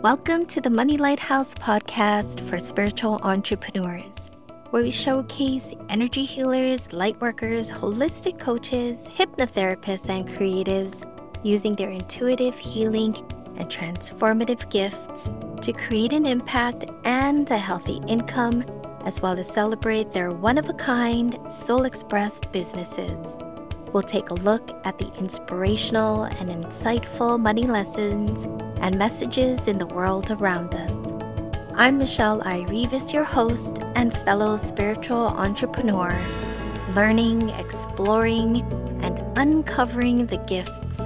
Welcome to the Money Lighthouse podcast for spiritual entrepreneurs, where we showcase energy healers, light workers, holistic coaches, hypnotherapists, and creatives using their intuitive healing and transformative gifts to create an impact and a healthy income, as well as celebrate their one of a kind, soul expressed businesses. We'll take a look at the inspirational and insightful money lessons and messages in the world around us. I'm Michelle Irevis, your host and fellow spiritual entrepreneur, learning, exploring, and uncovering the gifts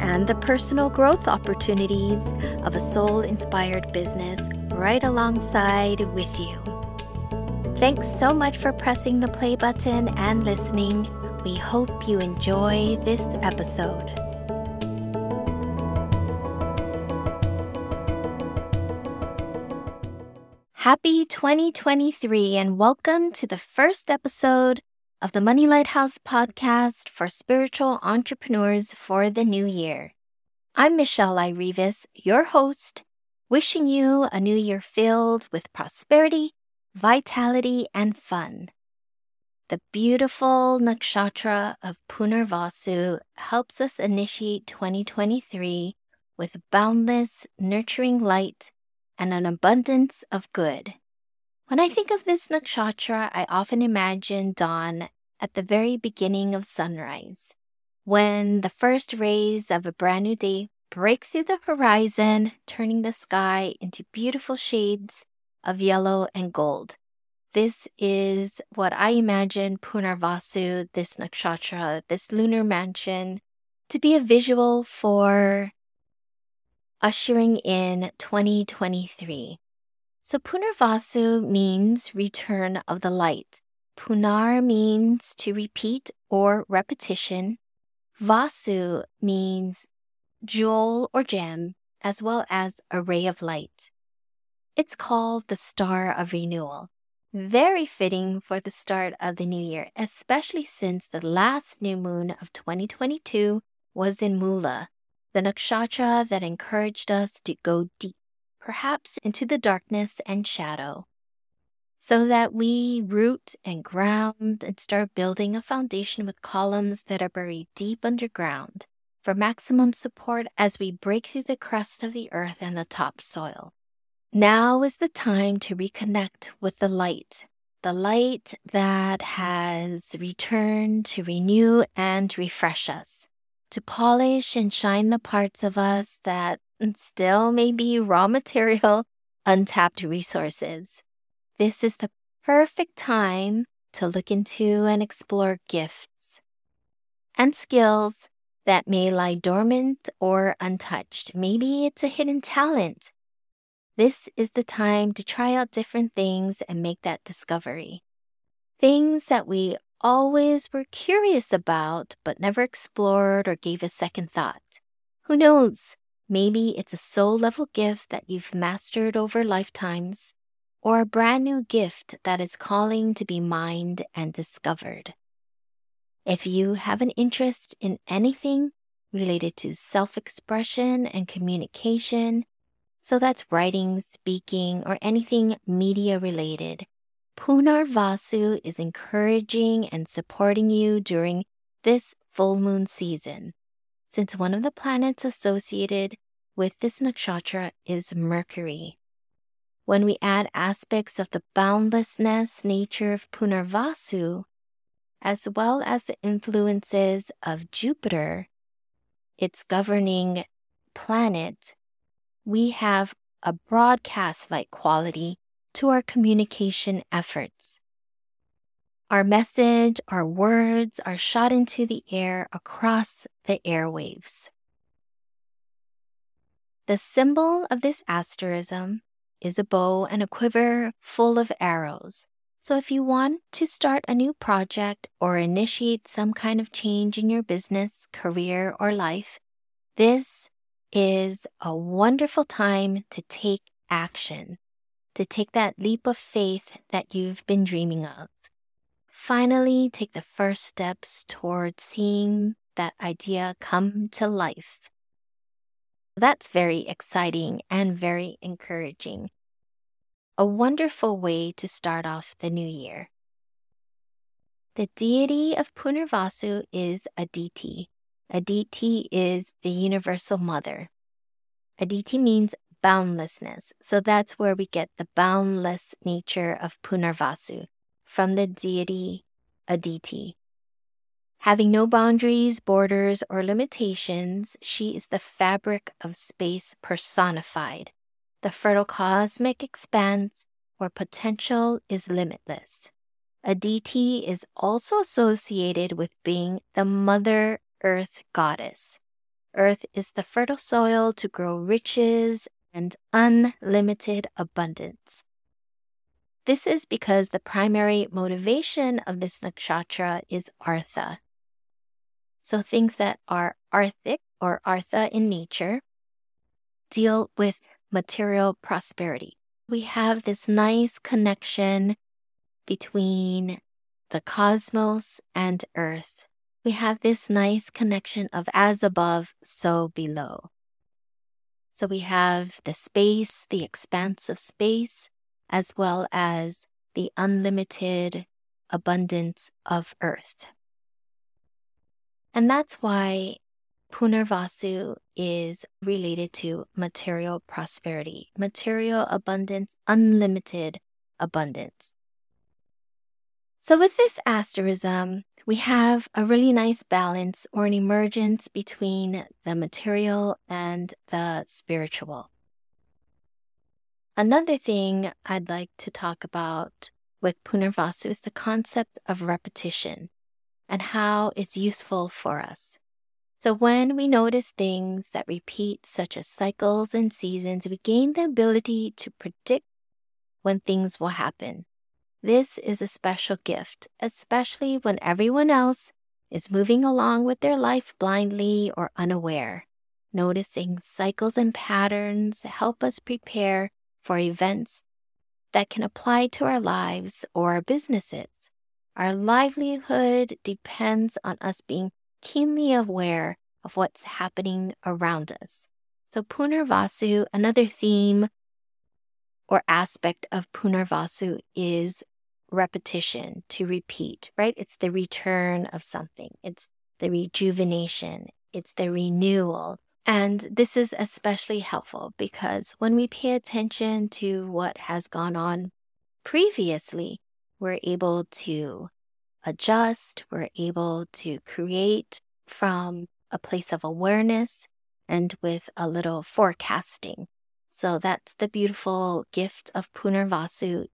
and the personal growth opportunities of a soul inspired business right alongside with you. Thanks so much for pressing the play button and listening. We hope you enjoy this episode. Happy 2023 and welcome to the first episode of the Money Lighthouse podcast for spiritual entrepreneurs for the new year. I'm Michelle Irevis, your host, wishing you a new year filled with prosperity, vitality, and fun. The beautiful nakshatra of Punarvasu helps us initiate 2023 with boundless, nurturing light and an abundance of good. When I think of this nakshatra, I often imagine dawn at the very beginning of sunrise, when the first rays of a brand new day break through the horizon, turning the sky into beautiful shades of yellow and gold. This is what I imagine Punarvasu, this nakshatra, this lunar mansion, to be a visual for ushering in 2023. So Punarvasu means return of the light. Punar means to repeat or repetition. Vasu means jewel or gem, as well as a ray of light. It's called the Star of Renewal. Very fitting for the start of the new year, especially since the last new moon of 2022 was in Mula, the nakshatra that encouraged us to go deep, perhaps into the darkness and shadow, so that we root and ground and start building a foundation with columns that are buried deep underground for maximum support as we break through the crust of the earth and the topsoil. Now is the time to reconnect with the light, the light that has returned to renew and refresh us to polish and shine the parts of us that still may be raw material, untapped resources. This is the perfect time to look into and explore gifts and skills that may lie dormant or untouched. Maybe it's a hidden talent. This is the time to try out different things and make that discovery. Things that we always were curious about but never explored or gave a second thought. Who knows? Maybe it's a soul level gift that you've mastered over lifetimes, or a brand new gift that is calling to be mined and discovered. If you have an interest in anything related to self expression and communication, so that's writing, speaking, or anything media related, Punarvasu is encouraging and supporting you during this full moon season, since one of the planets associated with this nakshatra is Mercury. When we add aspects of the boundlessness nature of Punarvasu, as well as the influences of Jupiter, its governing planet, we have a broadcast like quality to our communication efforts. Our message, our words are shot into the air across the airwaves. The symbol of this asterism is a bow and a quiver full of arrows. So, if you want to start a new project or initiate some kind of change in your business, career, or life, this is a wonderful time to take action to take that leap of faith that you've been dreaming of. Finally, take the first steps toward seeing that idea come to life. That's very exciting and very encouraging. A wonderful way to start off the new year. The deity of Punarvasu is Aditi. Aditi is the universal mother. Aditi means boundlessness, so that's where we get the boundless nature of Punarvasu from the deity Aditi. Having no boundaries, borders, or limitations, she is the fabric of space personified, the fertile cosmic expanse where potential is limitless. Aditi is also associated with being the Mother Earth goddess. Earth is the fertile soil to grow riches and unlimited abundance. This is because the primary motivation of this nakshatra is artha, so things that are arthic or artha in nature deal with material prosperity. We have this nice connection between the cosmos and earth. We have this nice connection of as above, so below. So we have the space, the expanse of space, as well as the unlimited abundance of earth. And that's why Punarvasu is related to material prosperity, material abundance, unlimited abundance. So, with this asterism, we have a really nice balance or an emergence between the material and the spiritual. Another thing I'd like to talk about with Punarvasu is the concept of repetition and how it's useful for us. So, when we notice things that repeat, such as cycles and seasons, we gain the ability to predict when things will happen. This is a special gift, especially when everyone else is moving along with their life blindly or unaware. Noticing cycles and patterns help us prepare for events that can apply to our lives or our businesses. Our livelihood depends on us being keenly aware of what's happening around us. So, Punarvasu, another theme or aspect of Punarvasu is repetition, to repeat, right? It's the return of something, it's the rejuvenation, it's the renewal. And this is especially helpful because when we pay attention to what has gone on previously, we're able to adjust, we're able to create from a place of awareness and with a little forecasting. So that's the beautiful gift of Punarvasu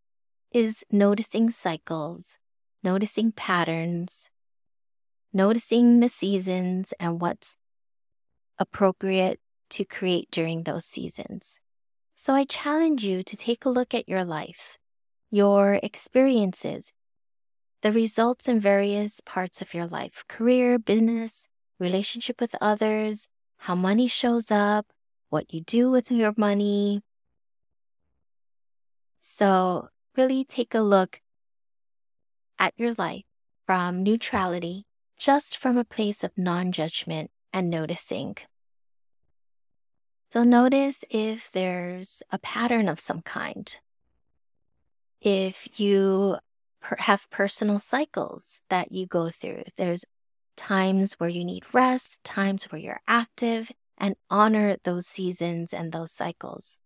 is noticing cycles, noticing patterns, noticing the seasons and what's appropriate to create during those seasons. So I challenge you to take a look at your life your experiences, the results in various parts of your life career, business, relationship with others, how money shows up, what you do with your money. So, really take a look at your life from neutrality, just from a place of non judgment and noticing. So, notice if there's a pattern of some kind if you per- have personal cycles that you go through. There's times where you need rest, times where you're active, and honor those seasons and those cycles.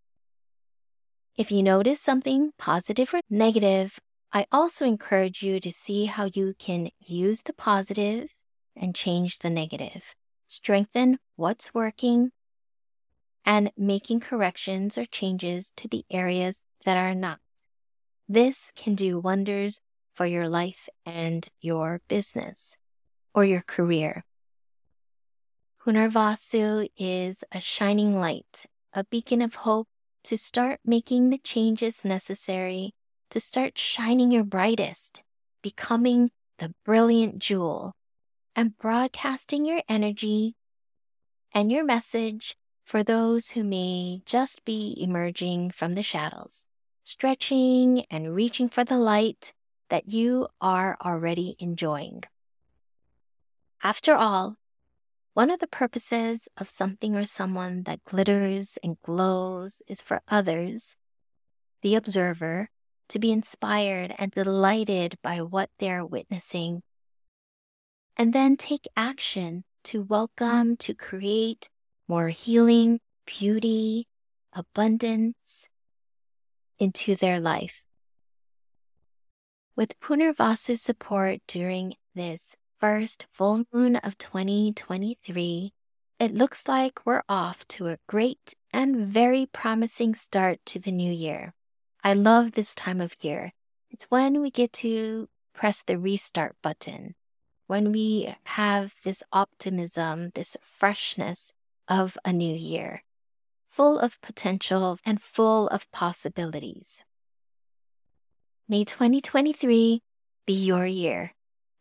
If you notice something positive or negative, I also encourage you to see how you can use the positive and change the negative. Strengthen what's working and making corrections or changes to the areas that are not. This can do wonders for your life and your business or your career. Punarvasu is a shining light, a beacon of hope to start making the changes necessary to start shining your brightest, becoming the brilliant jewel, and broadcasting your energy and your message for those who may just be emerging from the shadows stretching and reaching for the light that you are already enjoying. After all, One of the purposes of something or someone that glitters and glows is for others, the observer, to be inspired and delighted by what they're witnessing, and then take action to welcome, to create more healing, beauty, abundance into their life. With Punarvasu support during this first full moon of 2023, it looks like we're off to a great and very promising start to the new year. I love this time of year. It's when we get to press the restart button, when we have this optimism, this freshness of a new year, full of potential and full of possibilities. May 2023 be your year,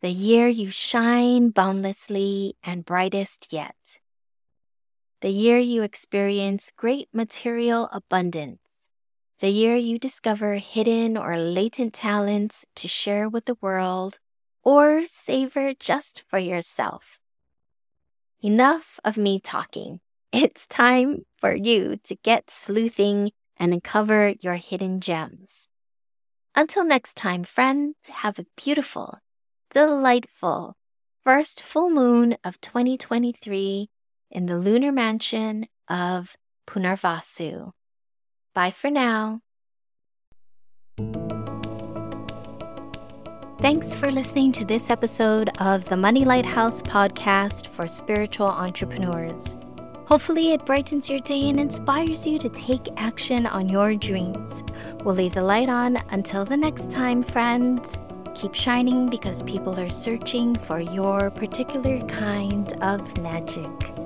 the year you shine boundlessly and brightest yet. The year you experience great material abundance the year you discover hidden or latent talents to share with the world or savor just for yourself. Enough of me talking. It's time for you to get sleuthing and uncover your hidden gems. Until next time, friends, have a beautiful, delightful first full moon of 2023 in the lunar mansion of Punarvasu. Bye for now. Thanks for listening to this episode of the Money Lighthouse podcast for spiritual entrepreneurs. Hopefully, it brightens your day and inspires you to take action on your dreams. We'll leave the light on until the next time, friends. Keep shining because people are searching for your particular kind of magic.